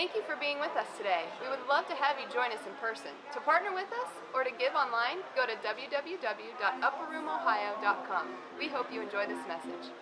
Thank you for being with us today. We would love to have you join us in person. To partner with us or to give online, go to www.upperroomohio.com. We hope you enjoy this message.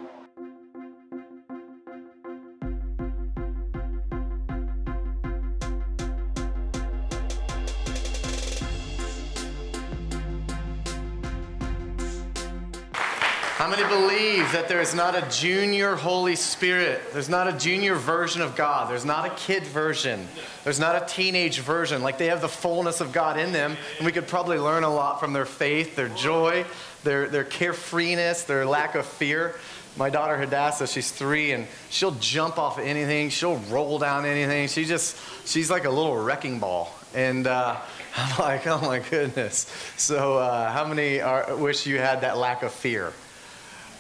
Many believe that there is not a junior Holy Spirit? There's not a junior version of God. There's not a kid version. There's not a teenage version. Like they have the fullness of God in them, and we could probably learn a lot from their faith, their joy, their, their carefreeness, their lack of fear. My daughter Hadassah, she's three, and she'll jump off of anything. She'll roll down anything. She just, she's like a little wrecking ball. And uh, I'm like, oh my goodness. So, uh, how many are, wish you had that lack of fear?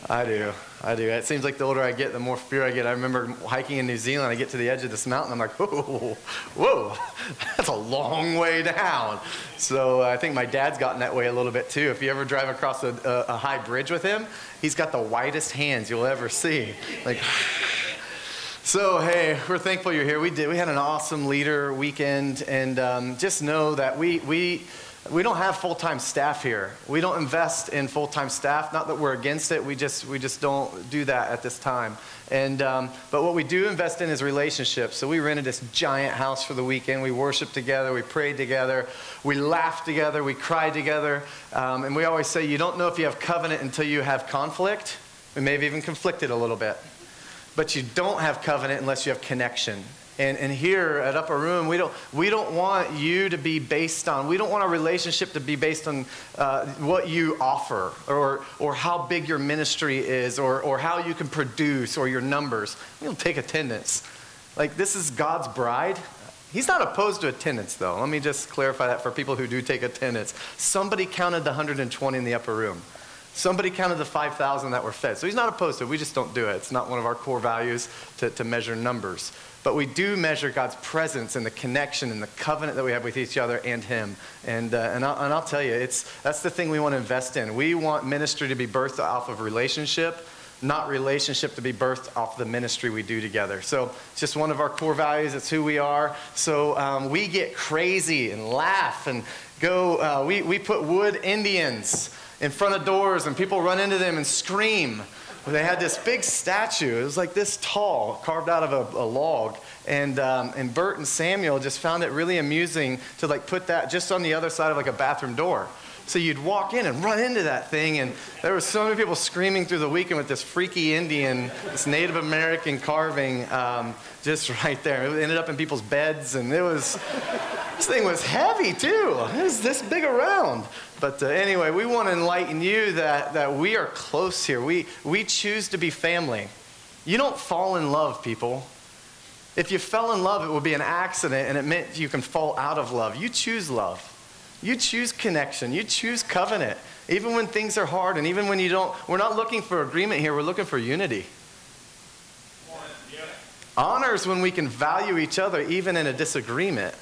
I do. I do. It seems like the older I get, the more fear I get. I remember hiking in New Zealand. I get to the edge of this mountain. I'm like, whoa, whoa, that's a long way down. So uh, I think my dad's gotten that way a little bit too. If you ever drive across a, a, a high bridge with him, he's got the widest hands you'll ever see. Like, so hey, we're thankful you're here. We did. We had an awesome leader weekend, and um, just know that we we we don't have full-time staff here. We don't invest in full-time staff. Not that we're against it. We just we just don't do that at this time. And um, but what we do invest in is relationships. So we rented this giant house for the weekend. We worshiped together. We prayed together. We laughed together. We cried together. Um, and we always say you don't know if you have covenant until you have conflict. We maybe even conflicted a little bit. But you don't have covenant unless you have connection. And, and here at Upper Room, we don't, we don't want you to be based on, we don't want our relationship to be based on uh, what you offer or, or how big your ministry is or, or how you can produce or your numbers. We don't take attendance. Like, this is God's bride. He's not opposed to attendance, though. Let me just clarify that for people who do take attendance. Somebody counted the 120 in the upper room. Somebody counted the 5,000 that were fed. So he's not opposed to it. We just don't do it. It's not one of our core values to, to measure numbers. But we do measure God's presence and the connection and the covenant that we have with each other and Him. And, uh, and, I'll, and I'll tell you, it's, that's the thing we want to invest in. We want ministry to be birthed off of relationship, not relationship to be birthed off the ministry we do together. So it's just one of our core values. It's who we are. So um, we get crazy and laugh and go. Uh, we, we put wood Indians in front of doors and people run into them and scream they had this big statue. It was like this tall, carved out of a, a log. And, um, and Bert and Samuel just found it really amusing to like put that just on the other side of like a bathroom door. So you'd walk in and run into that thing, and there were so many people screaming through the weekend with this freaky Indian, this Native American carving um, just right there. It ended up in people's beds, and it was, this thing was heavy too. It was this big around. But uh, anyway, we want to enlighten you that, that we are close here. We, we choose to be family. You don't fall in love, people. If you fell in love, it would be an accident and it meant you can fall out of love. You choose love. You choose connection. You choose covenant. Even when things are hard and even when you don't, we're not looking for agreement here, we're looking for unity. Honor is when we can value each other even in a disagreement.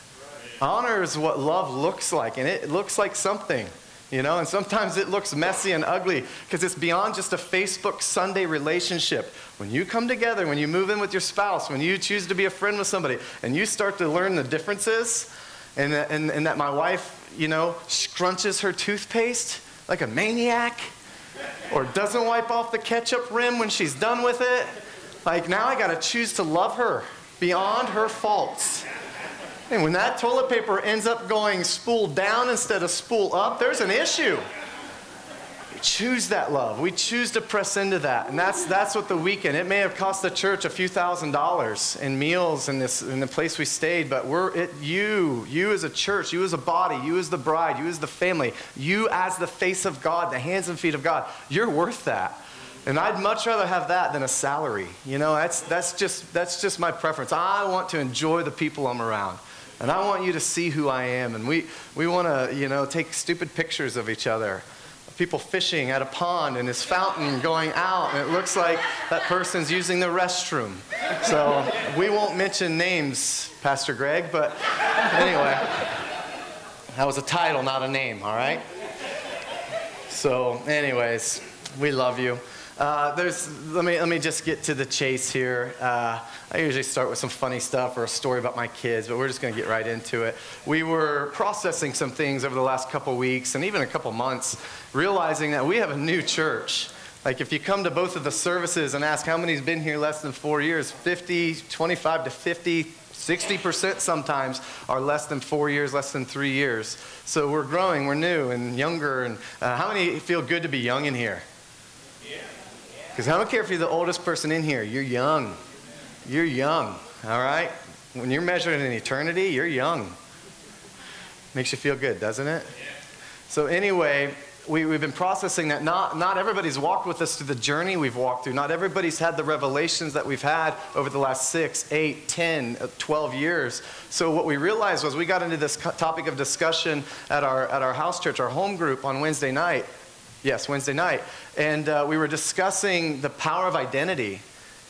Honor is what love looks like, and it looks like something. You know, and sometimes it looks messy and ugly because it's beyond just a Facebook Sunday relationship. When you come together, when you move in with your spouse, when you choose to be a friend with somebody, and you start to learn the differences, and, and, and that my wife, you know, scrunches her toothpaste like a maniac, or doesn't wipe off the ketchup rim when she's done with it, like now I got to choose to love her beyond her faults. And when that toilet paper ends up going spool down instead of spool up, there's an issue. We choose that love. We choose to press into that. And that's, that's what the weekend, it may have cost the church a few thousand dollars in meals in, this, in the place we stayed, but we're, it, you, you as a church, you as a body, you as the bride, you as the family, you as the face of God, the hands and feet of God, you're worth that. And I'd much rather have that than a salary. You know, that's, that's, just, that's just my preference. I want to enjoy the people I'm around. And I want you to see who I am. And we, we want to, you know, take stupid pictures of each other. People fishing at a pond and this fountain going out, and it looks like that person's using the restroom. So we won't mention names, Pastor Greg, but anyway, that was a title, not a name, all right? So, anyways, we love you. Uh, there's, let, me, let me just get to the chase here. Uh, I usually start with some funny stuff or a story about my kids, but we're just going to get right into it. We were processing some things over the last couple weeks and even a couple months, realizing that we have a new church. Like if you come to both of the services and ask how many's been here less than four years, 50, 25 to 50, 60% sometimes are less than four years, less than three years. So we're growing, we're new and younger. And uh, how many feel good to be young in here? Because I don't care if you're the oldest person in here, you're young. You're young, all right? When you're measured in eternity, you're young. Makes you feel good, doesn't it? So, anyway, we, have been processing that not, not everybody's walked with us through the journey we've walked through. Not everybody's had the revelations that we've had over the last six, eight, 10, uh, 12 years. So, what we realized was we got into this topic of discussion at our, at our house church, our home group on Wednesday night. Yes, Wednesday night. And uh, we were discussing the power of identity.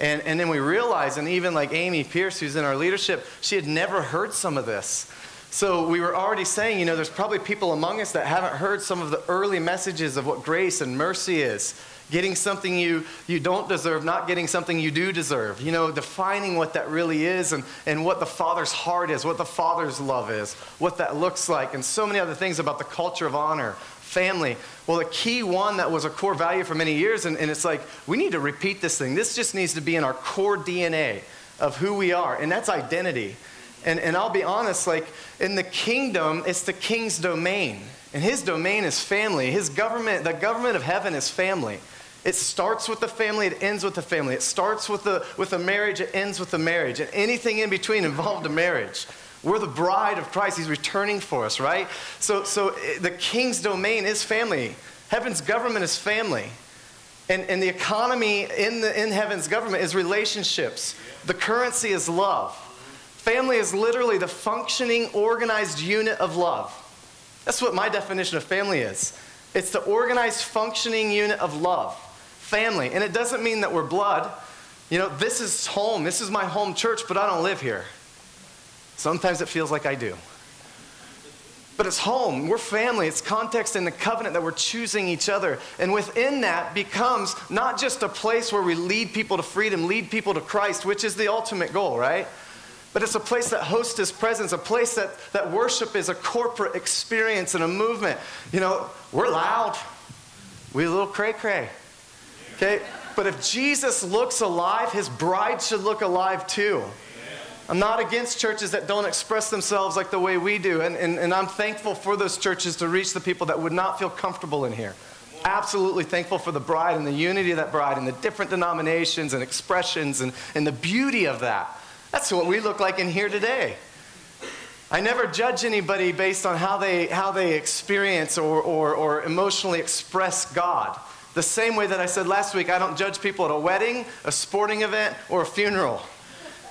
And, and then we realized, and even like Amy Pierce, who's in our leadership, she had never heard some of this. So we were already saying, you know, there's probably people among us that haven't heard some of the early messages of what grace and mercy is. Getting something you, you don't deserve, not getting something you do deserve. You know, defining what that really is and, and what the Father's heart is, what the Father's love is, what that looks like, and so many other things about the culture of honor, family. Well, the key one that was a core value for many years, and, and it's like, we need to repeat this thing. This just needs to be in our core DNA of who we are, and that's identity. And, and I'll be honest, like in the kingdom, it's the king's domain. And his domain is family. His government, the government of heaven is family. It starts with the family, it ends with the family. It starts with the, with the marriage, it ends with the marriage. And anything in between involved a marriage. We're the bride of Christ. He's returning for us, right? So, so eh, the king's domain is family. Heaven's government is family. And, and the economy in, the, in heaven's government is relationships. The currency is love. Family is literally the functioning, organized unit of love. That's what my definition of family is. It's the organized, functioning unit of love. Family. And it doesn't mean that we're blood. You know, this is home. This is my home church, but I don't live here. Sometimes it feels like I do. But it's home. We're family. It's context in the covenant that we're choosing each other. And within that becomes not just a place where we lead people to freedom, lead people to Christ, which is the ultimate goal, right? But it's a place that hosts his presence, a place that, that worship is a corporate experience and a movement. You know, we're loud. We a little cray cray. Okay? But if Jesus looks alive, his bride should look alive too. I'm not against churches that don't express themselves like the way we do. And, and, and I'm thankful for those churches to reach the people that would not feel comfortable in here. Absolutely thankful for the bride and the unity of that bride and the different denominations and expressions and, and the beauty of that. That's what we look like in here today. I never judge anybody based on how they, how they experience or, or, or emotionally express God. The same way that I said last week, I don't judge people at a wedding, a sporting event, or a funeral.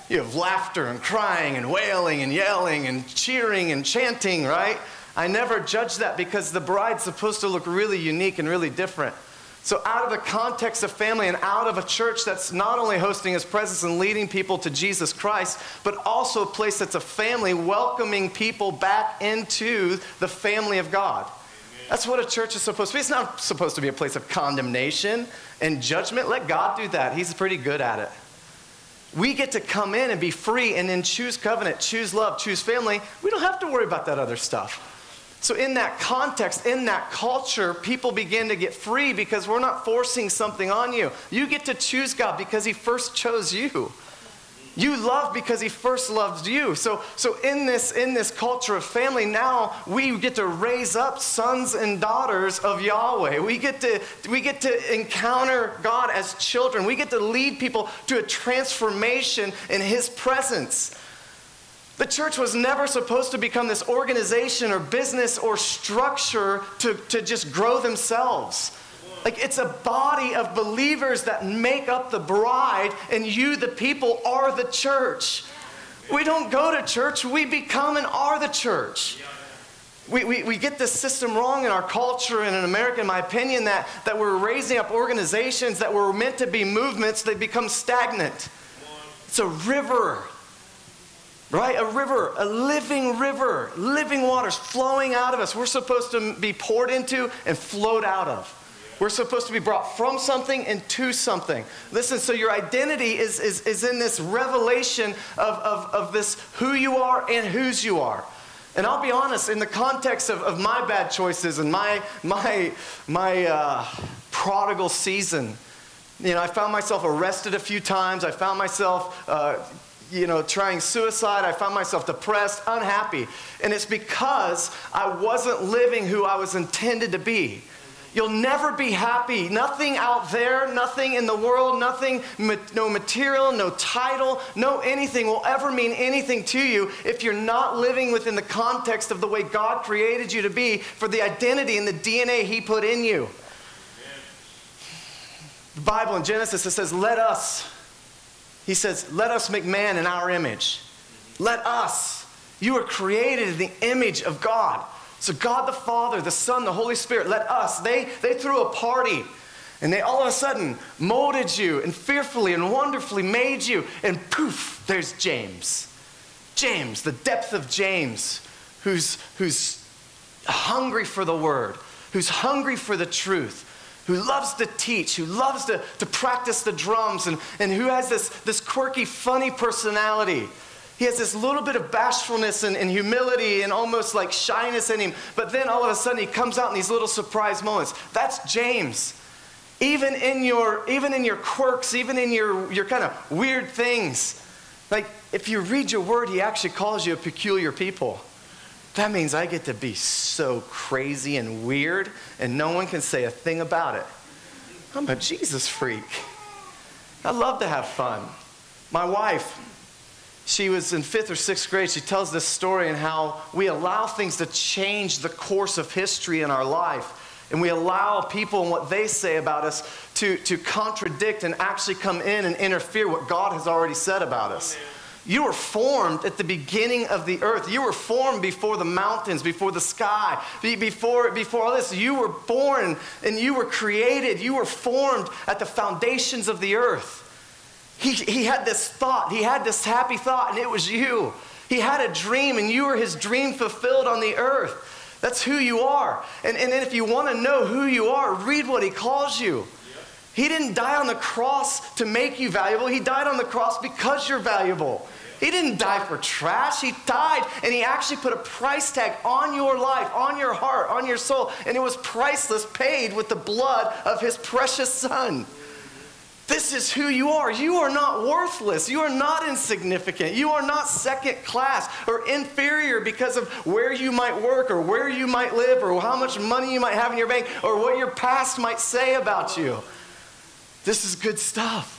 You have laughter and crying and wailing and yelling and cheering and chanting, right? I never judge that because the bride's supposed to look really unique and really different. So, out of the context of family and out of a church that's not only hosting his presence and leading people to Jesus Christ, but also a place that's a family welcoming people back into the family of God. That's what a church is supposed to be. It's not supposed to be a place of condemnation and judgment. Let God do that, He's pretty good at it. We get to come in and be free and then choose covenant, choose love, choose family. We don't have to worry about that other stuff. So, in that context, in that culture, people begin to get free because we're not forcing something on you. You get to choose God because He first chose you. You love because he first loved you. So, so in, this, in this culture of family, now we get to raise up sons and daughters of Yahweh. We get, to, we get to encounter God as children. We get to lead people to a transformation in his presence. The church was never supposed to become this organization or business or structure to, to just grow themselves. Like it's a body of believers that make up the bride, and you, the people, are the church. We don't go to church, we become and are the church. We, we, we get this system wrong in our culture and in America, in my opinion, that, that we're raising up organizations that were meant to be movements, they become stagnant. It's a river, right? A river, a living river, living waters flowing out of us. We're supposed to be poured into and flowed out of. We're supposed to be brought from something and to something. Listen, so your identity is, is, is in this revelation of, of, of this who you are and whose you are. And I'll be honest, in the context of, of my bad choices and my, my, my uh, prodigal season, you know, I found myself arrested a few times. I found myself, uh, you know, trying suicide. I found myself depressed, unhappy. And it's because I wasn't living who I was intended to be. You'll never be happy. Nothing out there, nothing in the world, nothing, no material, no title, no anything will ever mean anything to you if you're not living within the context of the way God created you to be for the identity and the DNA He put in you. The Bible in Genesis, it says, Let us. He says, Let us make man in our image. Let us. You were created in the image of God. So God the Father, the Son, the Holy Spirit, let us. They, they threw a party. And they all of a sudden molded you and fearfully and wonderfully made you. And poof, there's James. James, the depth of James, who's, who's hungry for the word, who's hungry for the truth, who loves to teach, who loves to, to practice the drums, and, and who has this, this quirky, funny personality. He has this little bit of bashfulness and, and, humility and almost like shyness in him. But then all of a sudden he comes out in these little surprise moments. That's James. Even in your, even in your quirks, even in your, your kind of weird things. Like if you read your word, he actually calls you a peculiar people. That means I get to be so crazy and weird, and no one can say a thing about it. I'm a Jesus freak. I love to have fun. My wife, she was in fifth or sixth grade. She tells this story and how we allow things to change the course of history in our life. And we allow people and what they say about us to, to contradict and actually come in and interfere what God has already said about us. You were formed at the beginning of the earth. You were formed before the mountains, before the sky, before, before all this. You were born and you were created. You were formed at the foundations of the earth. He, he had this thought, he had this happy thought, and it was you. He had a dream, and you were his dream fulfilled on the earth. That's who you are. And, and if you want to know who you are, read what he calls you. He didn't die on the cross to make you valuable. He died on the cross because you're valuable. He didn't die for trash. He died and he actually put a price tag on your life, on your heart, on your soul. And it was priceless, paid with the blood of his precious son. This is who you are. You are not worthless. You are not insignificant. You are not second class or inferior because of where you might work or where you might live or how much money you might have in your bank or what your past might say about you. This is good stuff.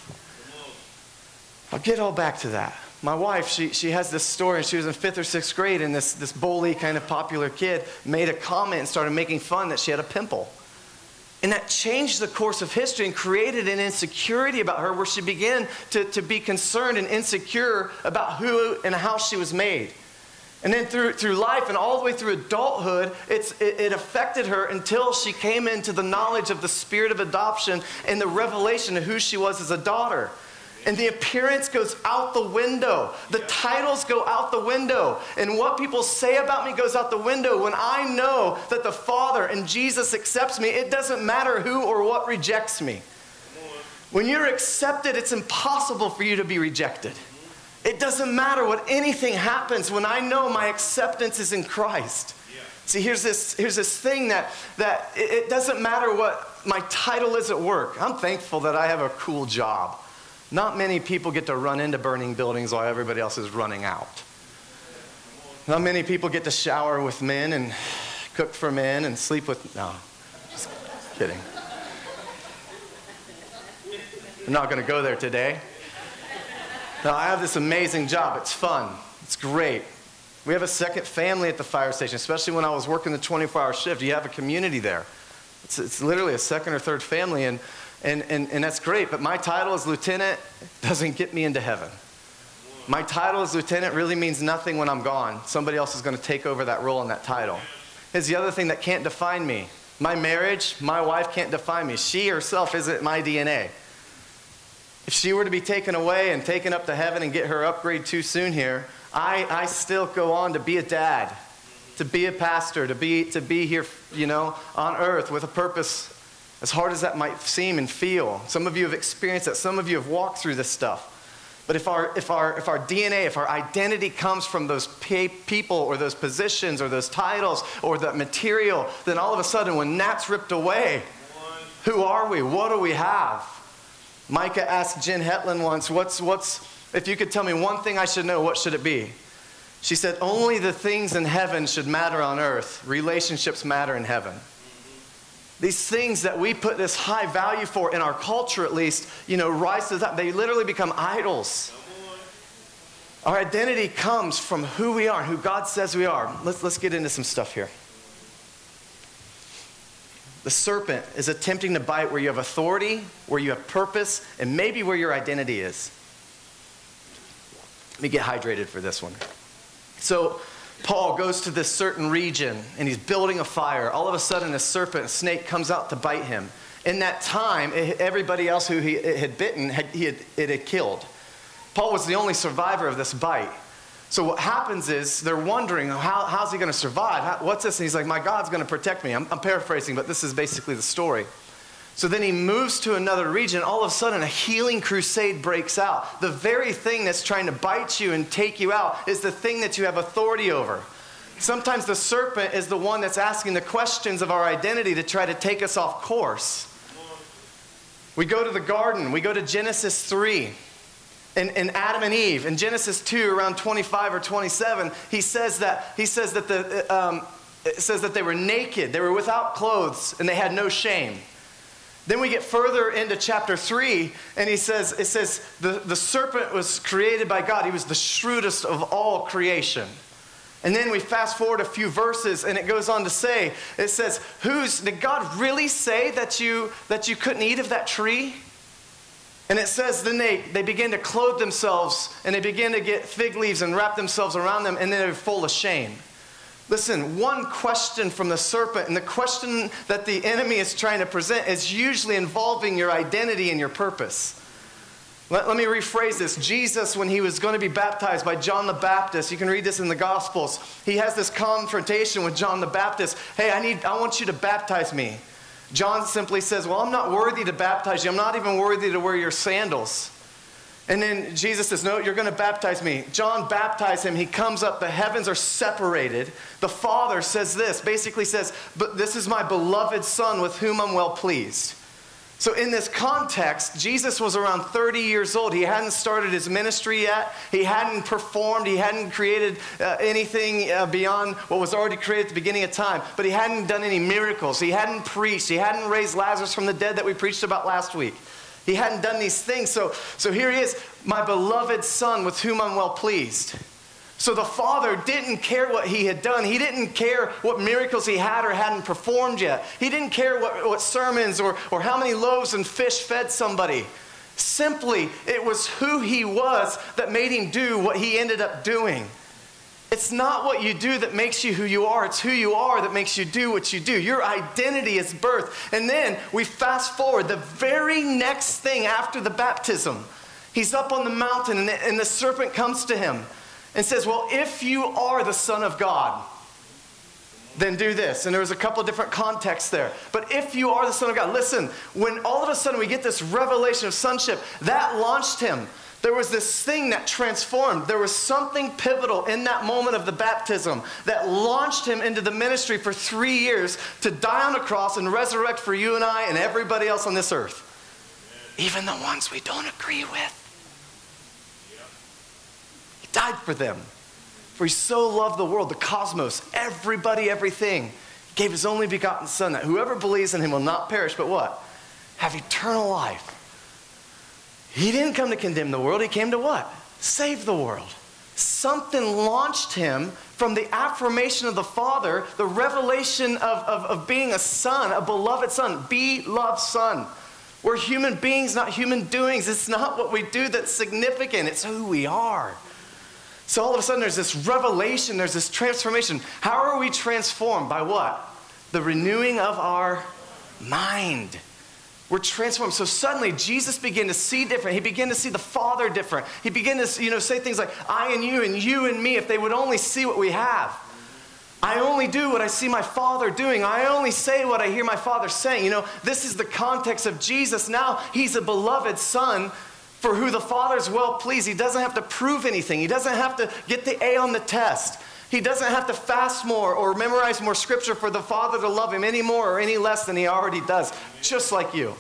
I'll get all back to that my wife, she, she has this story. and She was in fifth or sixth grade, and this, this bully, kind of popular kid made a comment and started making fun that she had a pimple. And that changed the course of history and created an insecurity about her where she began to, to be concerned and insecure about who and how she was made. And then through, through life and all the way through adulthood, it's, it, it affected her until she came into the knowledge of the spirit of adoption and the revelation of who she was as a daughter and the appearance goes out the window. The titles go out the window. And what people say about me goes out the window. When I know that the Father and Jesus accepts me, it doesn't matter who or what rejects me. When you're accepted, it's impossible for you to be rejected. It doesn't matter what anything happens when I know my acceptance is in Christ. See, here's this, here's this thing that, that it, it doesn't matter what my title is at work. I'm thankful that I have a cool job. Not many people get to run into burning buildings while everybody else is running out. Not many people get to shower with men and cook for men and sleep with. No, just kidding. I'm not going to go there today. Now, I have this amazing job. It's fun, it's great. We have a second family at the fire station, especially when I was working the 24 hour shift. You have a community there. It's, it's literally a second or third family. And and, and, and that's great, but my title as lieutenant doesn't get me into heaven. My title as lieutenant really means nothing when I'm gone. Somebody else is going to take over that role and that title. Here's the other thing that can't define me. My marriage, my wife can't define me. She herself isn't my DNA. If she were to be taken away and taken up to heaven and get her upgrade too soon here, I, I still go on to be a dad, to be a pastor, to be, to be here, you know, on earth with a purpose As hard as that might seem and feel. Some of you have experienced that. Some of you have walked through this stuff. But if our, if our, if our DNA, if our identity comes from those people or those positions or those titles or that material, then all of a sudden when that's ripped away, who are we? What do we have? Micah asked Jen Hetland once, what's, what's, if you could tell me one thing I should know, what should it be? She said, only the things in heaven should matter on earth. Relationships matter in heaven. These things that we put this high value for in our culture, at least, you know, rise to the top. They literally become idols. Our identity comes from who we are, who God says we are. Let's, let's get into some stuff here. The serpent is attempting to bite where you have authority, where you have purpose, and maybe where your identity is. Let me get hydrated for this one. So, Paul goes to this certain region and he's building a fire. All of a sudden, a serpent, a snake, comes out to bite him. In that time, everybody else who he had bitten, had, he had, it had killed. Paul was the only survivor of this bite. So what happens is they're wondering, how, how's he going to survive? How, what's this? And he's like, my God's going to protect me. I'm, I'm paraphrasing, but this is basically the story. So then he moves to another region. All of a sudden, a healing crusade breaks out. The very thing that's trying to bite you and take you out is the thing that you have authority over. Sometimes the serpent is the one that's asking the questions of our identity to try to take us off course. We go to the garden, we go to Genesis 3 and, and Adam and Eve. In Genesis 2, around 25 or 27, he says that, he says that, the, um, says that they were naked, they were without clothes, and they had no shame. Then we get further into chapter 3, and he says, it says, the, the serpent was created by God. He was the shrewdest of all creation. And then we fast forward a few verses, and it goes on to say, it says, Who's, did God really say that you, that you couldn't eat of that tree? And it says, then they, they begin to clothe themselves and they begin to get fig leaves and wrap themselves around them, and then they're full of shame. Listen, one question from the serpent, and the question that the enemy is trying to present is usually involving your identity and your purpose. Let, let, me rephrase this. Jesus, when he was going to be baptized by John the Baptist, you can read this in the Gospels, he has this confrontation with John the Baptist. Hey, I, need, I want you to baptize me. John simply says, Well, I'm not worthy to baptize you. I'm not even worthy to wear your sandals. And then Jesus says, No, you're going to baptize me. John baptized him. He comes up. The heavens are separated. The Father says this basically says, But this is my beloved Son with whom I'm well pleased. So, in this context, Jesus was around 30 years old. He hadn't started his ministry yet. He hadn't performed. He hadn't created uh, anything uh, beyond what was already created at the beginning of time. But he hadn't done any miracles. He hadn't preached. He hadn't raised Lazarus from the dead that we preached about last week. He hadn't done these things. So, so here he is, my beloved Son with whom I'm well pleased. So the Father didn't care what he had done. He didn't care what miracles he had or hadn't performed yet. He didn't care what, what sermons or, or how many loaves and fish fed somebody. Simply, it was who he was that made him do what he ended up doing. It's not what you do that makes you who you are, it's who you are that makes you do what you do. Your identity is birth. And then we fast forward the very next thing after the baptism. He's up on the mountain and the, and the serpent comes to him and says, Well, if you are the Son of God, then do this. And there was a couple different contexts there. But if you are the Son of God, listen, when all of a sudden we get this revelation of sonship, that launched him. There was this thing that transformed. There was something pivotal in that moment of the baptism that launched him into the ministry for three years to die on a cross and resurrect for you and I and everybody else on this earth. Even the ones we don't agree with He died for them. For he so loved the world, the cosmos, everybody, everything. He gave his only begotten Son that whoever believes in him will not perish, but what? Have eternal life. He didn't come to condemn the world, he came to what? Save the world. Something launched him from the affirmation of the Father, the revelation of, of, of being a son, a beloved son, beloved son. We're human beings, not human doings. It's not what we do that's significant, it's who we are. So all of a sudden, there's this revelation, there's this transformation. How are we transformed? By what? The renewing of our mind. We're transformed. So suddenly, Jesus began to see different. He began to see the Father different. He began to you know, say things like, I and you and you and me, if they would only see what we have. I only do what I see my Father doing. I only say what I hear my Father saying. You know, this is the context of Jesus. Now he's a beloved Son for who the Father is well pleased. He doesn't have to prove anything, he doesn't have to get the A on the test. He doesn't have to fast more or memorize more scripture for the Father to love him any more or any less than he already does, just like you.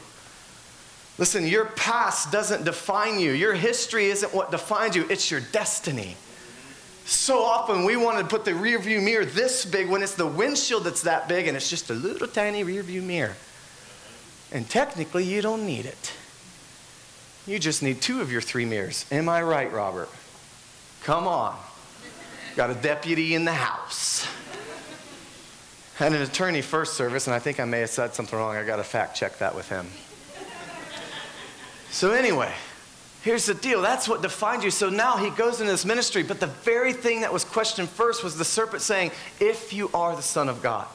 Listen, your past doesn't define you. Your history isn't what defines you, it's your destiny. So often we want to put the rear view mirror this big when it's the windshield that's that big and it's just a little tiny rear view mirror. And technically, you don't need it. You just need two of your three mirrors. Am I right, Robert? Come on. Got a deputy in the house. Had an attorney first service, and I think I may have said something wrong. I got to fact check that with him. So, anyway, here's the deal that's what defined you. So now he goes into this ministry, but the very thing that was questioned first was the serpent saying, If you are the Son of God.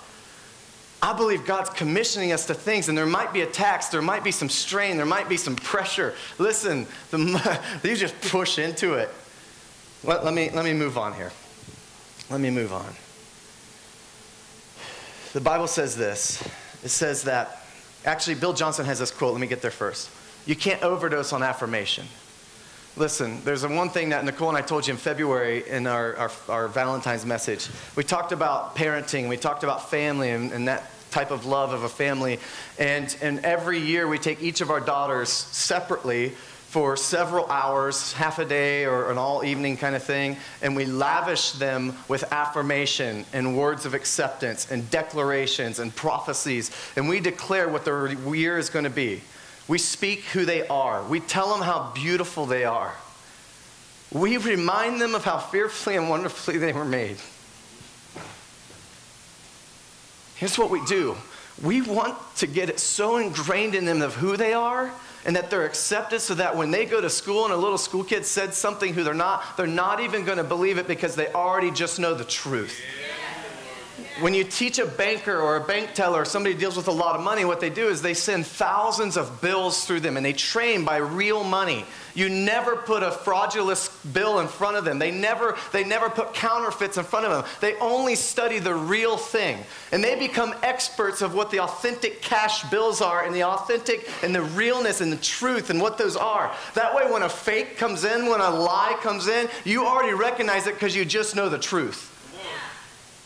I believe God's commissioning us to things, and there might be attacks, there might be some strain, there might be some pressure. Listen, the, you just push into it. Let, let, me, let me move on here. Let me move on. The Bible says this it says that, actually, Bill Johnson has this quote. Let me get there first. You can't overdose on affirmation. Listen, there's one thing that Nicole and I told you in February in our, our, our Valentine's message. We talked about parenting, we talked about family and, and that type of love of a family. And, and every year we take each of our daughters separately for several hours, half a day or an all evening kind of thing, and we lavish them with affirmation and words of acceptance and declarations and prophecies. And we declare what their year is going to be. We speak who they are. We tell them how beautiful they are. We remind them of how fearfully and wonderfully they were made. Here's what we do we want to get it so ingrained in them of who they are and that they're accepted so that when they go to school and a little school kid said something who they're not, they're not even going to believe it because they already just know the truth. When you teach a banker or a bank teller or somebody deals with a lot of money, what they do is they send thousands of bills through them and they train by real money. You never put a fraudulent bill in front of them. They never, they never put counterfeits in front of them. They only study the real thing. And they become experts of what the authentic cash bills are and the authentic and the realness and the truth and what those are. That way, when a fake comes in, when a lie comes in, you already recognize it because you just know the truth.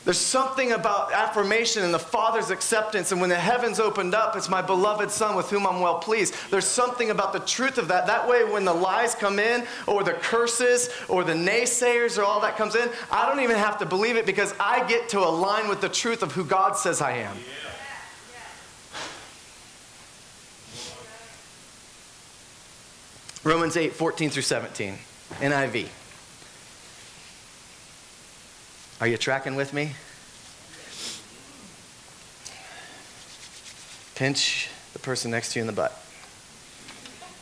There's something about affirmation and the Father's acceptance. And when the heavens opened up, it's my beloved Son with whom I'm well pleased. There's something about the truth of that. That way, when the lies come in, or the curses, or the naysayers, or all that comes in, I don't even have to believe it because I get to align with the truth of who God says I am. Romans 8, 14 through 17, NIV. Are you tracking with me? Pinch the person next to you in the butt.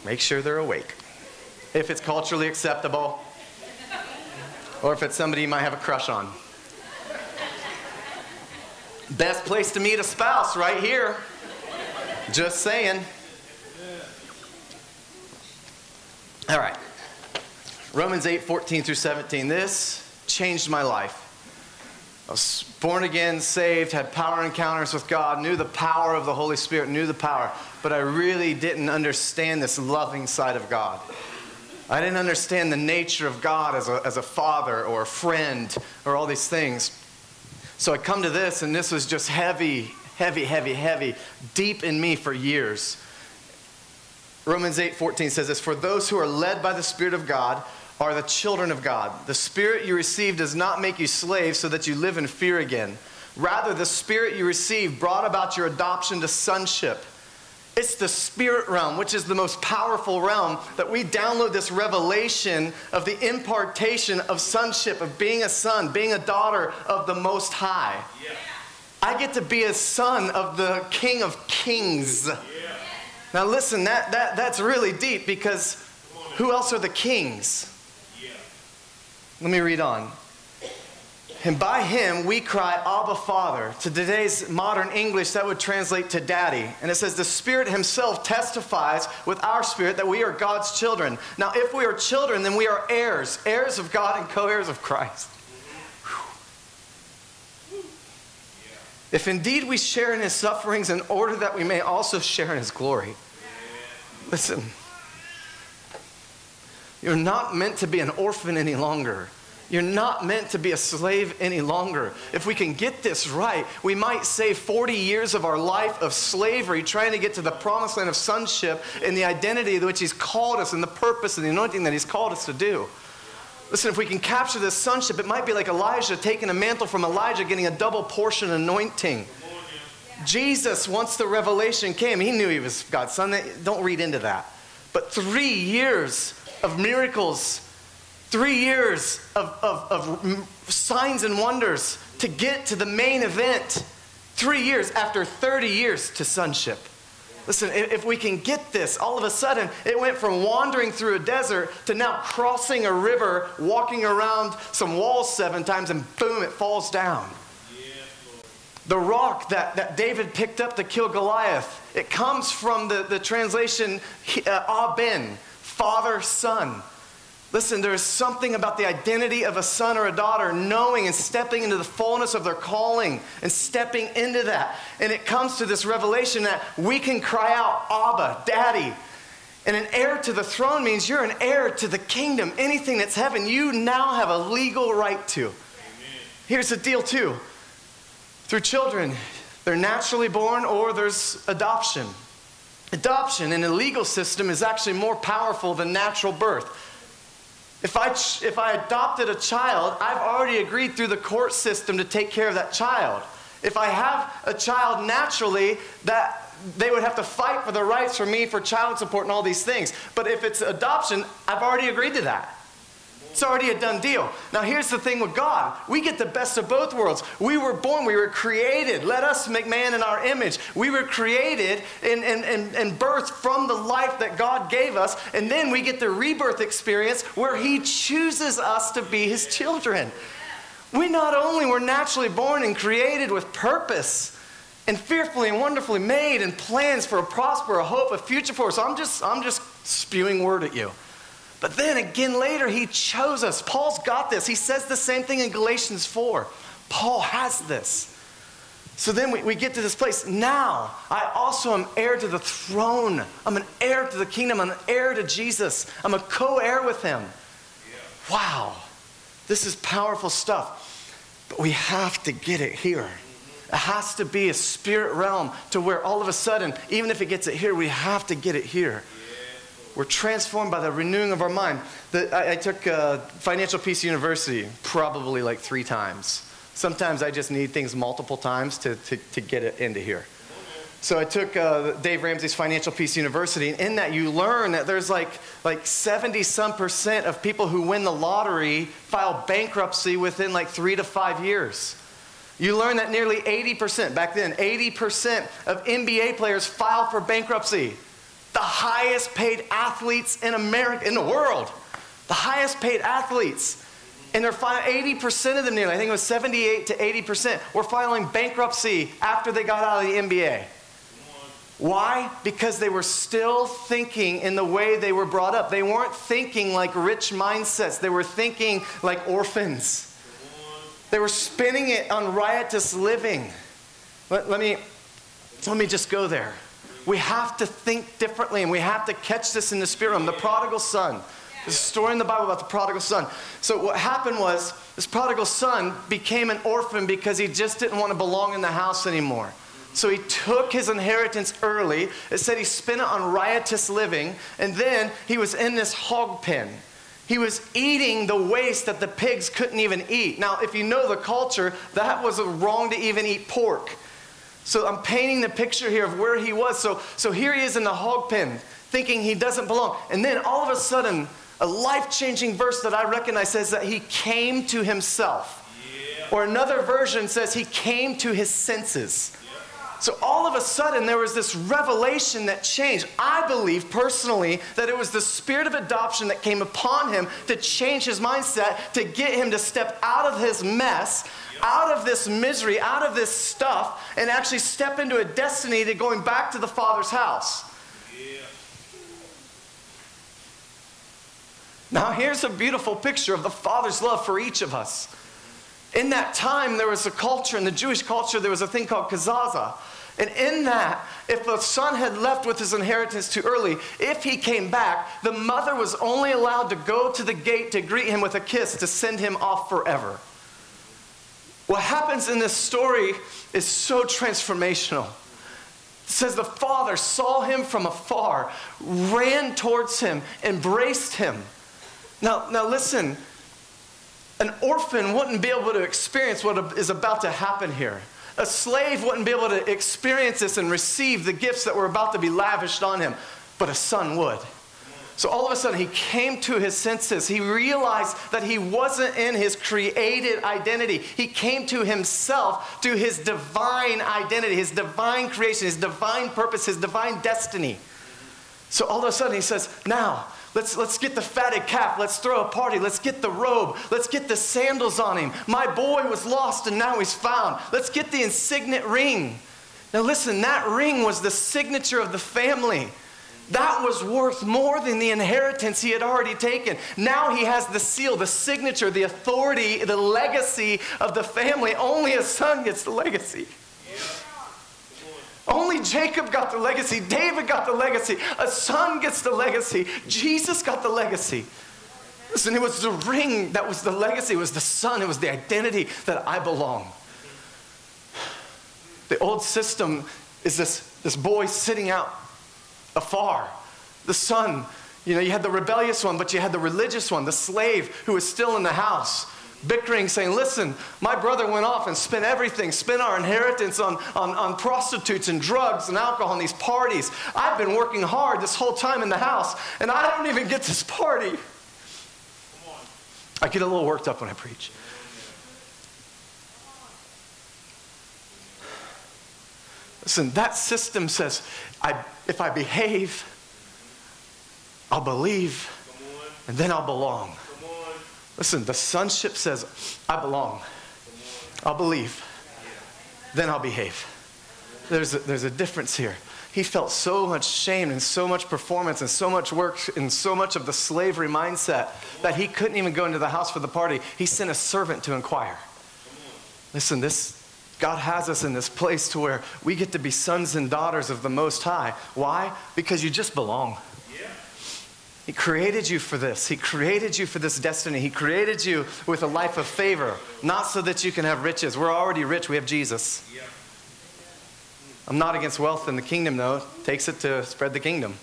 Make sure they're awake. If it's culturally acceptable, or if it's somebody you might have a crush on. Best place to meet a spouse, right here. Just saying. All right. Romans 8, 14 through 17. This changed my life. I was born again, saved, had power encounters with God, knew the power of the Holy Spirit, knew the power, but I really didn't understand this loving side of God. I didn't understand the nature of God as a, as a father or a friend or all these things. So I come to this, and this was just heavy, heavy, heavy, heavy, deep in me for years. Romans 8 14 says this For those who are led by the Spirit of God, are the children of God. The spirit you received does not make you slaves so that you live in fear again. Rather, the spirit you received brought about your adoption to sonship. It's the spirit realm, which is the most powerful realm, that we download this revelation of the impartation of sonship, of being a son, being a daughter of the Most High. Yeah. I get to be a son of the King of Kings. Yeah. Now, listen, that, that, that's really deep because who else are the kings? Let me read on. And by him we cry, Abba, Father. To today's modern English, that would translate to daddy. And it says, The Spirit Himself testifies with our spirit that we are God's children. Now, if we are children, then we are heirs, heirs of God and co heirs of Christ. If indeed we share in his sufferings in order that we may also share in his glory. Listen, you're not meant to be an orphan any longer. You're not meant to be a slave any longer. If we can get this right, we might save 40 years of our life of slavery trying to get to the promised land of sonship and the identity which He's called us and the purpose and the anointing that He's called us to do. Listen, if we can capture this sonship, it might be like Elijah taking a mantle from Elijah, getting a double portion anointing. Jesus, once the revelation came, he knew he was God's son. Don't read into that. But three years of miracles three years of, of, of signs and wonders to get to the main event. Three years after 30 years to sonship. Listen, if we can get this, all of a sudden it went from wandering through a desert to now crossing a river, walking around some walls seven times, and boom, it falls down. The rock that, that David picked up to kill Goliath, it comes from the, the translation uh, Aben, father, son. Listen, there is something about the identity of a son or a daughter knowing and stepping into the fullness of their calling and stepping into that. And it comes to this revelation that we can cry out, Abba, Daddy. And an heir to the throne means you're an heir to the kingdom. Anything that's heaven, you now have a legal right to. Amen. Here's the deal, too. Through children, they're naturally born or there's adoption. Adoption in a legal system is actually more powerful than natural birth. If I, if I adopted a child, I've already agreed through the court system to take care of that child. If I have a child naturally, that they would have to fight for the rights for me for child support and all these things. But if it's adoption, I've already agreed to that. It's already a done deal. Now, here's the thing with God we get the best of both worlds. We were born, we were created. Let us make man in our image. We were created and, and, and, and birthed from the life that God gave us. And then we get the rebirth experience where He chooses us to be His children. We not only were naturally born and created with purpose and fearfully and wonderfully made and plans for a prosper, a hope, a future for us. I'm just, I'm just spewing word at you. But then again later, he chose us. Paul's got this. He says the same thing in Galatians 4. Paul has this. So then we, we get to this place. Now, I also am heir to the throne. I'm an heir to the kingdom. I'm an heir to Jesus. I'm a co heir with him. Yeah. Wow. This is powerful stuff. But we have to get it here. It has to be a spirit realm to where all of a sudden, even if it gets it here, we have to get it here. We're transformed by the renewing of our mind. The, I, I, took uh, Financial Peace University probably like three times. Sometimes I just need things multiple times to, to, to get it into here. So I took uh, Dave Ramsey's Financial Peace University, and in that you learn that there's like like 70 some percent of people who win the lottery file bankruptcy within like three to five years. You learn that nearly 80%, back then, 80% of NBA players file for bankruptcy the highest paid athletes in America, in the world, the highest paid athletes. And they're filing 80% of them nearly, I think it was 78 to 80%, were filing bankruptcy after they got out of the NBA. Why? Because they were still thinking in the way they were brought up. They weren't thinking like rich mindsets, they were thinking like orphans. They were spinning it on riotous living. Let, let, me, let me just go there. We have to think differently and we have to catch this in the spirit realm. The prodigal son. There's a story in the Bible about the prodigal son. So, what happened was this prodigal son became an orphan because he just didn't want to belong in the house anymore. So he took his inheritance early. It said he spent it on riotous living, and then he was in this hog pen. He was eating the waste that the pigs couldn't even eat. Now, if you know the culture, that was wrong to even eat pork. So I'm painting the picture here of where he was. So, so here he is in the hog pen, thinking he doesn't belong. And then all of a sudden, a life changing verse that I recognize says that he came to himself. Yeah. Or another version says he came to his senses. So all of a sudden, there was this revelation that changed. I believe personally that it was the spirit of adoption that came upon him to change his mindset, to get him to step out of his mess, out of this misery, out of this stuff, and actually step into a destiny to going back to the Father's house. Now, here's a beautiful picture of the Father's love for each of us. In that time, there was a culture, in the Jewish culture, there was a thing called kazaza. And in that, if the son had left with his inheritance too early, if he came back, the mother was only allowed to go to the gate to greet him with a kiss to send him off forever. What happens in this story is so transformational. It says the father saw him from afar, ran towards him, embraced him. Now, now listen, an orphan wouldn't be able to experience what is about to happen here. A slave wouldn't be able to experience this and receive the gifts that were about to be lavished on him, but a son would. So all of a sudden, he came to his senses. He realized that he wasn't in his created identity. He came to himself, to his divine identity, his divine creation, his divine purpose, his divine destiny. So all of a sudden, he says, Now, Let's, let's get the fatted calf. Let's throw a party. Let's get the robe. Let's get the sandals on him. My boy was lost and now he's found. Let's get the insignet ring. Now, listen, that ring was the signature of the family. That was worth more than the inheritance he had already taken. Now he has the seal, the signature, the authority, the legacy of the family. Only a son gets the legacy. Only Jacob got the legacy. David got the legacy. A son gets the legacy. Jesus got the legacy. Listen, it was the ring that was the legacy. It was the son. It was the identity that I belong. The old system is this, this boy sitting out afar. The son, you know, you had the rebellious one, but you had the religious one, the slave who was still in the house bickering, saying, Listen, my brother went off and spent everything, spent our inheritance on, on, on prostitutes and drugs and alcohol and these parties. I've been working hard this whole time in the house, and I don't even get this party. I get a little worked up when I preach. Listen, that system says I, if I behave, I'll believe, and then I'll belong. Listen, the sonship says, I belong. I'll believe. Then I'll behave. There's a, there's a difference here. He felt so much shame and so much performance and so much work and so much of the slavery mindset that he couldn't even go into the house for the party. He sent a servant to inquire. Listen, this God has us in this place to where we get to be sons and daughters of the Most High. Why? Because you just belong. He created you for this. He created you for this destiny. He created you with a life of favor, not so that you can have riches. We're already rich. We have Jesus. I'm not against wealth in the kingdom, though. It takes it to spread the kingdom.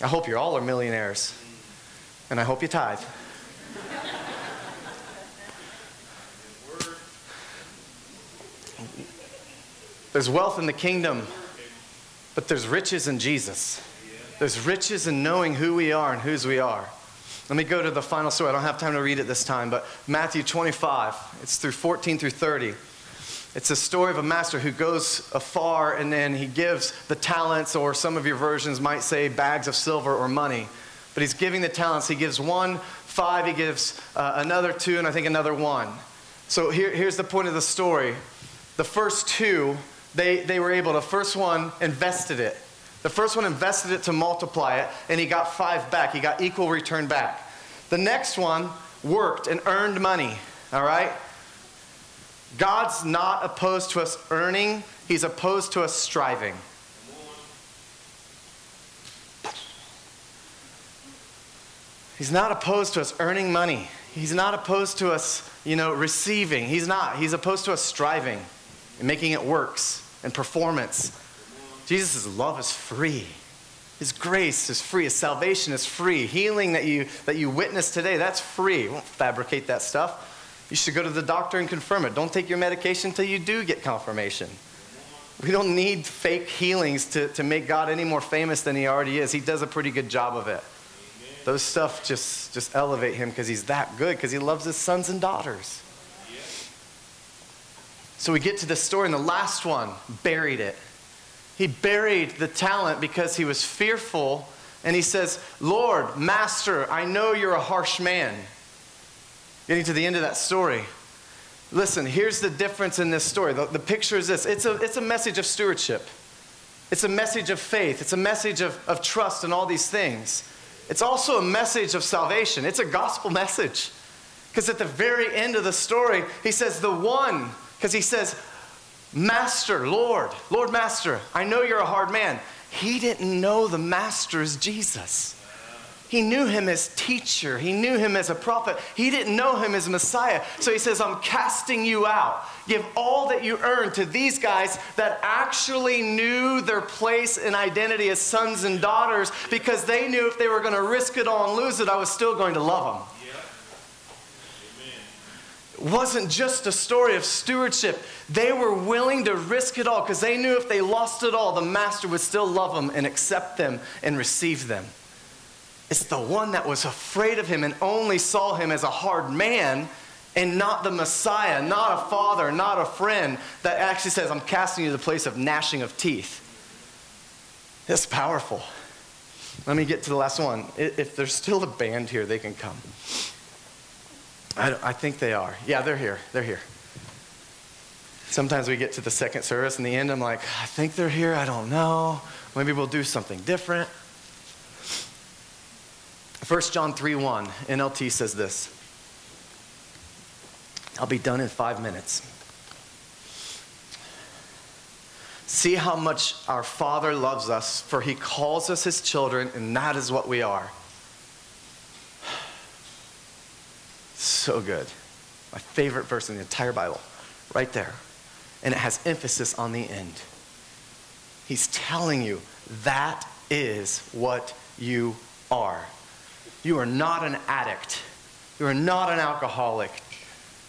I hope you all are millionaires. And I hope you tithe. there's wealth in the kingdom, but there's riches in Jesus. There's riches in knowing who we are and whose we are. Let me go to the final story. I don't have time to read it this time, but Matthew 25, it's through 14 through 30. It's a story of a master who goes afar and then he gives the talents, or some of your versions might say bags of silver or money. But he's giving the talents. He gives one five, he gives uh, another two, and I think another one. So here, here's the point of the story. The first two, they, they were able to, first one invested it. The first one invested it to multiply it, and he got five back. He got equal return back. The next one worked and earned money, all right? God's not opposed to us earning, He's opposed to us striving. He's not opposed to us earning money. He's not opposed to us, you know, receiving. He's not. He's opposed to us striving and making it works and performance Jesus' love is free. His grace is free. His salvation is free. Healing that you, that you witness today, that's free. You won't fabricate that stuff. You should go to the doctor and confirm it. Don't take your medication until you do get confirmation. We don't need fake healings to, to make God any more famous than he already is. He does a pretty good job of it. Those stuff just, just elevate him because he's that good, because he loves his sons and daughters. So we get to this story, and the last one buried it. He buried the talent because he was fearful. And he says, Lord, Master, I know you're a harsh man. Getting to the end of that story. Listen, here's the difference in this story. The, the picture is this it's a, it's a message of stewardship, it's a message of faith, it's a message of, of trust and all these things. It's also a message of salvation, it's a gospel message. Because at the very end of the story, he says, The one, because he says, Master, Lord, Lord Master, I know you're a hard man. He didn't know the Master is Jesus. He knew him as teacher. He knew him as a prophet. He didn't know him as Messiah. So he says, I'm casting you out. Give all that you earn to these guys that actually knew their place and identity as sons and daughters because they knew if they were going to risk it all and lose it, I was still going to love them. Wasn't just a story of stewardship. They were willing to risk it all because they knew if they lost it all, the master would still love them and accept them and receive them. It's the one that was afraid of him and only saw him as a hard man and not the Messiah, not a father, not a friend, that actually says, I'm casting you to the place of gnashing of teeth. That's powerful. Let me get to the last one. If there's still a band here, they can come. I, I think they are. Yeah, they're here. They're here. Sometimes we get to the second service, and the end, I'm like, I think they're here. I don't know. Maybe we'll do something different. 1 John 3 1, NLT says this. I'll be done in five minutes. See how much our Father loves us, for he calls us his children, and that is what we are. So good. My favorite verse in the entire Bible, right there. And it has emphasis on the end. He's telling you that is what you are. You are not an addict. You are not an alcoholic.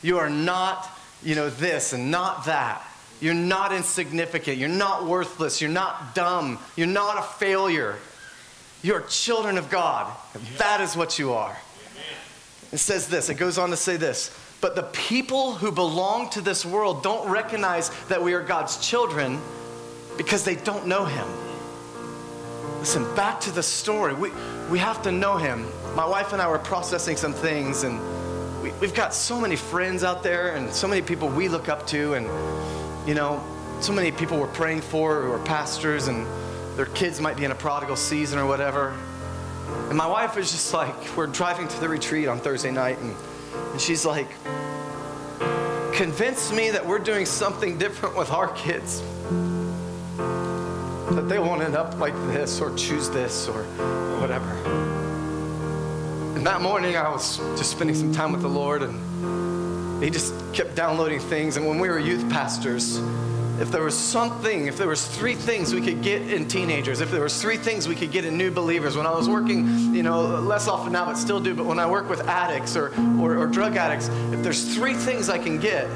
You are not, you know, this and not that. You're not insignificant. You're not worthless. You're not dumb. You're not a failure. You're children of God. That is what you are. It says this, it goes on to say this. But the people who belong to this world don't recognize that we are God's children because they don't know Him. Listen, back to the story. We, we have to know Him. My wife and I were processing some things, and we, we've got so many friends out there and so many people we look up to, and, you know, so many people we're praying for who are pastors, and their kids might be in a prodigal season or whatever. And my wife was just like, we're driving to the retreat on Thursday night, and, and she's like, convince me that we're doing something different with our kids. That they won't end up like this or choose this or whatever. And that morning I was just spending some time with the Lord and he just kept downloading things. And when we were youth pastors, if there was something, if there was three things we could get in teenagers, if there was three things we could get in new believers, when I was working, you know, less often now, but still do, but when I work with addicts or, or, or drug addicts, if there's three things I can get,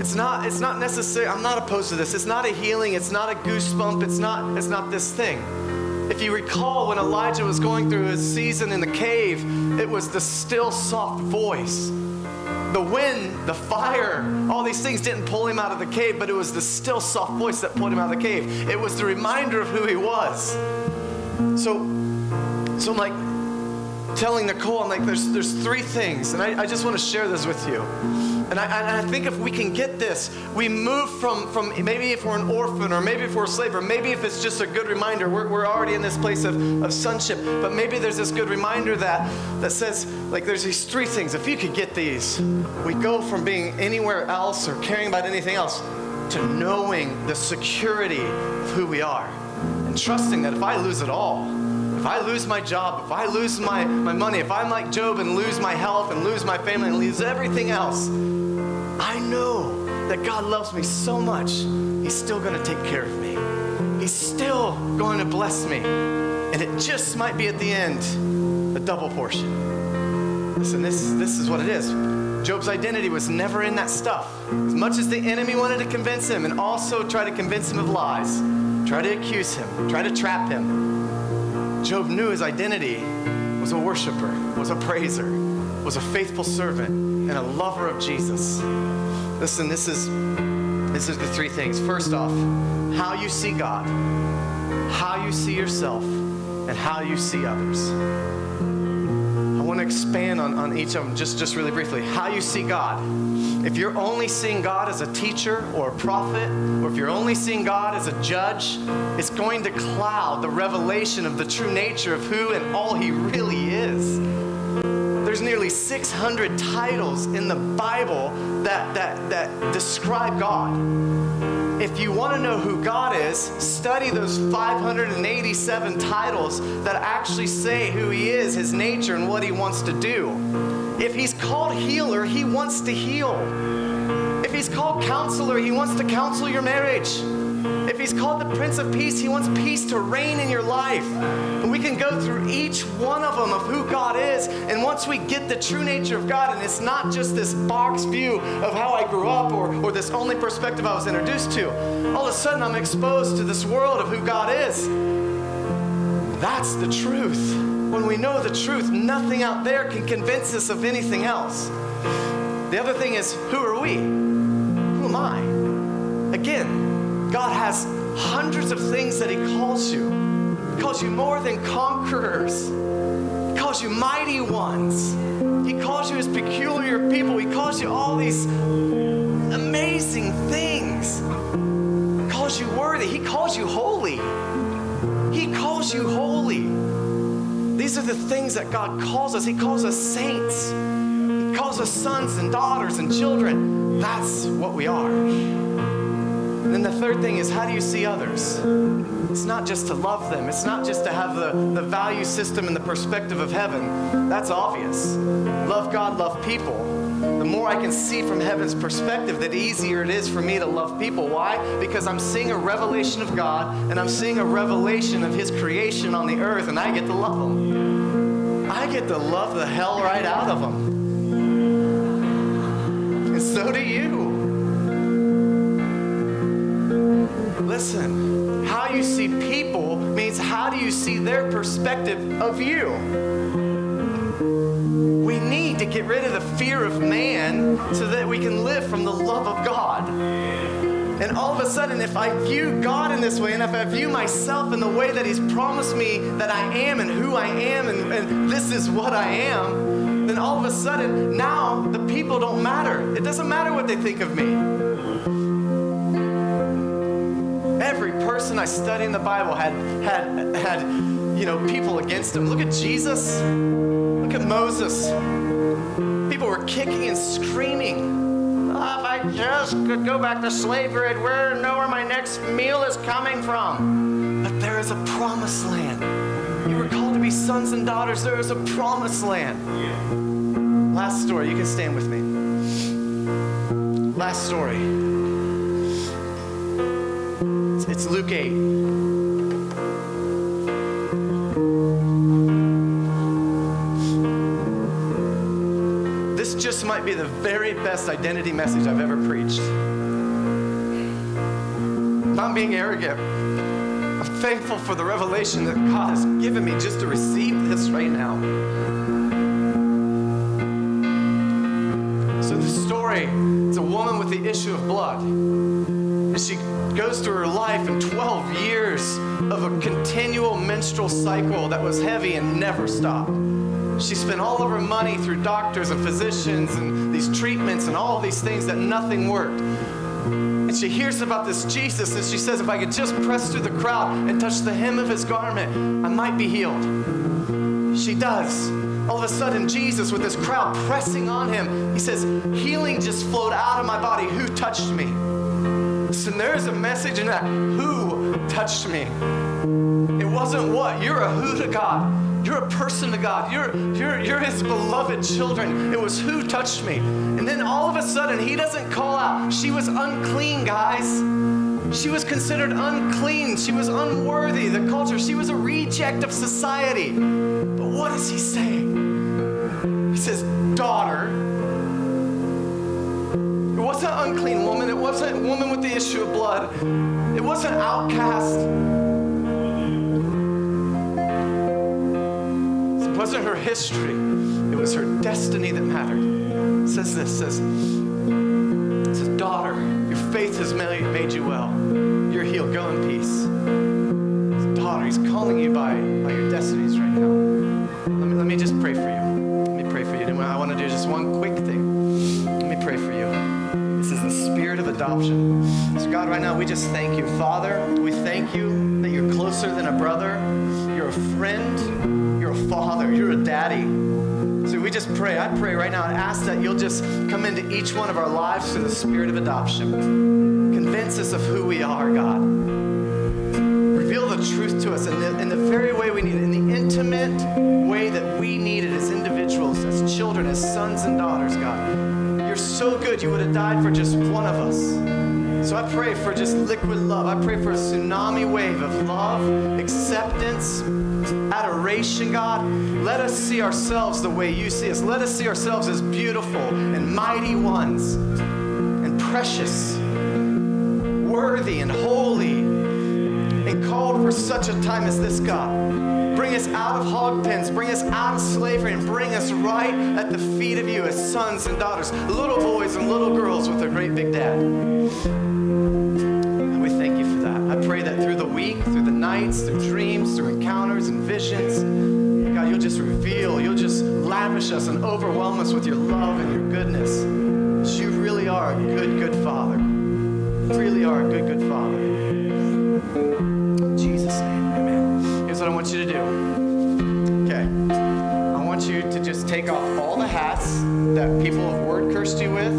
it's not, it's not necessary, I'm not opposed to this. It's not a healing, it's not a goosebump, it's not, it's not this thing. If you recall when Elijah was going through his season in the cave, it was the still soft voice the wind, the fire, all these things didn't pull him out of the cave, but it was the still soft voice that pulled him out of the cave. It was the reminder of who he was. So, so I'm like telling Nicole, I'm like, there's, there's three things, and I, I just want to share this with you. And I, and I, think if we can get this, we move from, from maybe if we're an orphan, or maybe if we're a slave, or maybe if it's just a good reminder, we're, we're already in this place of, of sonship, but maybe there's this good reminder that, that says, like, there's these three things. If you could get these, we go from being anywhere else or caring about anything else to knowing the security of who we are and trusting that if I lose it all, if I lose my job, if I lose my, my money, if I'm like Job and lose my health and lose my family and lose everything else, I know that God loves me so much, He's still going to take care of me. He's still going to bless me. And it just might be at the end a double portion. Listen, this, this is what it is. Job's identity was never in that stuff. As much as the enemy wanted to convince him and also try to convince him of lies, try to accuse him, try to trap him, Job knew his identity was a worshiper, was a praiser, was a faithful servant and a lover of Jesus. Listen, this is this is the three things. First off, how you see God, how you see yourself, and how you see others. I want to expand on, on each of them just, just really briefly. How you see God. If you're only seeing God as a teacher or a prophet, or if you're only seeing God as a judge, it's going to cloud the revelation of the true nature of who and all He really nearly 600 titles in the Bible that, that, that describe God. If you want to know who God is, study those 587 titles that actually say who He is, His nature, and what He wants to do. If He's called healer, He wants to heal. If He's called counselor, He wants to counsel your marriage. He's called the Prince of Peace, he wants peace to reign in your life. And we can go through each one of them of who God is. And once we get the true nature of God, and it's not just this box view of how I grew up or, or this only perspective I was introduced to, all of a sudden I'm exposed to this world of who God is. That's the truth. When we know the truth, nothing out there can convince us of anything else. The other thing is, who are we? Who am I? God has hundreds of things that He calls you. He calls you more than conquerors. He calls you mighty ones. He calls you His peculiar people. He calls you all these amazing things. He calls you worthy. He calls you holy. He calls you holy. These are the things that God calls us. He calls us saints. He calls us sons and daughters and children. That's what we are. And then the third thing is how do you see others? It's not just to love them, it's not just to have the, the value system and the perspective of heaven. That's obvious. Love God, love people. The more I can see from heaven's perspective, the easier it is for me to love people. Why? Because I'm seeing a revelation of God and I'm seeing a revelation of His creation on the earth, and I get to love them. I get to love the hell right out of them. And so do you. Listen, how you see people means how do you see their perspective of you? We need to get rid of the fear of man so that we can live from the love of God. And all of a sudden, if I view God in this way, and if I view myself in the way that He's promised me that I am and who I am, and, and, this is what I am, then all of a sudden, now the people don't matter. It doesn't matter what they think of me. Every person I study in the Bible had, had, had you know, people against him. Look at Jesus. Look at Moses. People were kicking and screaming. Oh, if I just could go back to slavery, I'd where, know where my next meal is coming from. But there is a promised land. You were called to be sons and daughters. There is a promised land. Last story. You can stand with me. Last story. It's Luke 8. This just might be the very best identity message I've ever preached. Not being arrogant. I'm thankful for the revelation that God has given me just to receive this right now. Life in 12 years of a continual menstrual cycle that was heavy and never stopped. She spent all of her money through doctors and physicians and these treatments and all these things that nothing worked. And she hears about this Jesus and she says, If I could just press through the crowd and touch the hem of his garment, I might be healed. She does. All of a sudden, Jesus, with this crowd pressing on him, he says, Healing just flowed out of my body. Who touched me? Listen, there's a message in that. Who touched me? It wasn't what. You're a who to God. You're a person to God. You're, you're, you're his beloved children. It was who touched me. And then all of a sudden, he doesn't call out. She was unclean, guys. She was considered unclean. She was unworthy. The culture. She was a reject of society. But what does he say? He says, Daughter, wasn't unclean woman. It wasn't woman with the issue of blood. It wasn't outcast. It wasn't her history. It was her destiny that mattered. It says this, says, says, daughter, your faith has made you well. You're healed. Go in peace. Says, daughter, he's calling you by, by your destinies right now. Let me, let me just pray for you. Let me pray for you. And I want to do just one quick thing. Adoption. So, God, right now, we just thank you. Father, we thank you that you're closer than a brother, you're a friend, you're a father, you're a daddy. So, we just pray. I pray right now. I ask that you'll just come into each one of our lives through the spirit of adoption. Convince us of who we are, God. Reveal the truth to us in the, in the very way we need it, in the intimate way that we need it as individuals, as children, as sons and daughters, God. You're so good. You would have died for just one of us. So I pray for just liquid love. I pray for a tsunami wave of love, acceptance, adoration, God. Let us see ourselves the way you see us. Let us see ourselves as beautiful and mighty ones and precious, worthy and holy, and called for such a time as this, God. Bring us out of hog pens, bring us out of slavery, and bring us right at the feet of you as sons and daughters, little boys and little girls with a great big dad. And we thank you for that. I pray that through the week, through the nights, through dreams, through encounters and visions, God, you'll just reveal, you'll just lavish us and overwhelm us with your love and your goodness. You really are a good, good Father. You really are a good, good Father. That people have word cursed you with,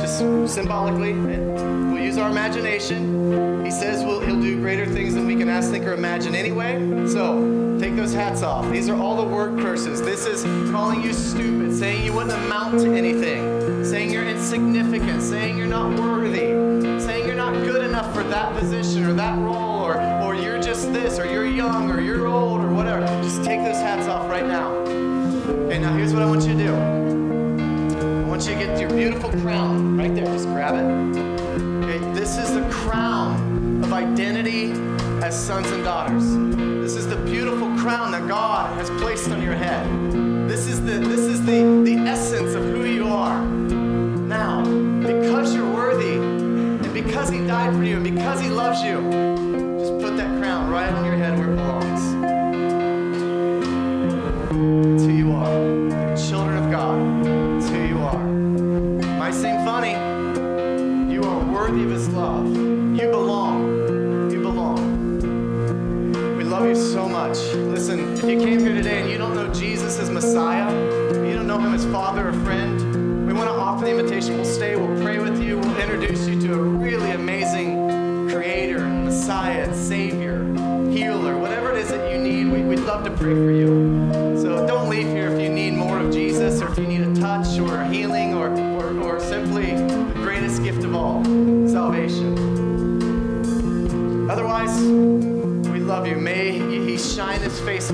just symbolically. We'll use our imagination. He says we'll, he'll do greater things than we can ask, think, or imagine anyway. So take those hats off. These are all the word curses. This is calling you stupid, saying you wouldn't amount to anything, saying you're insignificant, saying you're not worthy, saying you're not good enough for that position or that role, or, or you're just this, or you're young, or you're old, or whatever. Just take those hats off right now. Okay, now here's what I want you to do. Want you to get your beautiful crown right there. Just grab it. Okay, this is the crown of identity as sons and daughters. This is the beautiful crown that God has placed on your head. This is the this is the, the essence of who you are. Now, because you're worthy, and because He died for you, and because He loves you, just put that crown right on your head if you came here today and you don't know Jesus as Messiah, you don't know Him as Father or friend, we want to offer the invitation. We'll stay, we'll pray with you, we'll introduce you to a really amazing Creator, and Messiah, and Savior, Healer, whatever it is that you need, we, we'd love to pray for you. So don't leave here if you need more of Jesus or if you need a touch or a healing or, or, or simply the greatest gift of all salvation. Otherwise, we love you. May He shine His face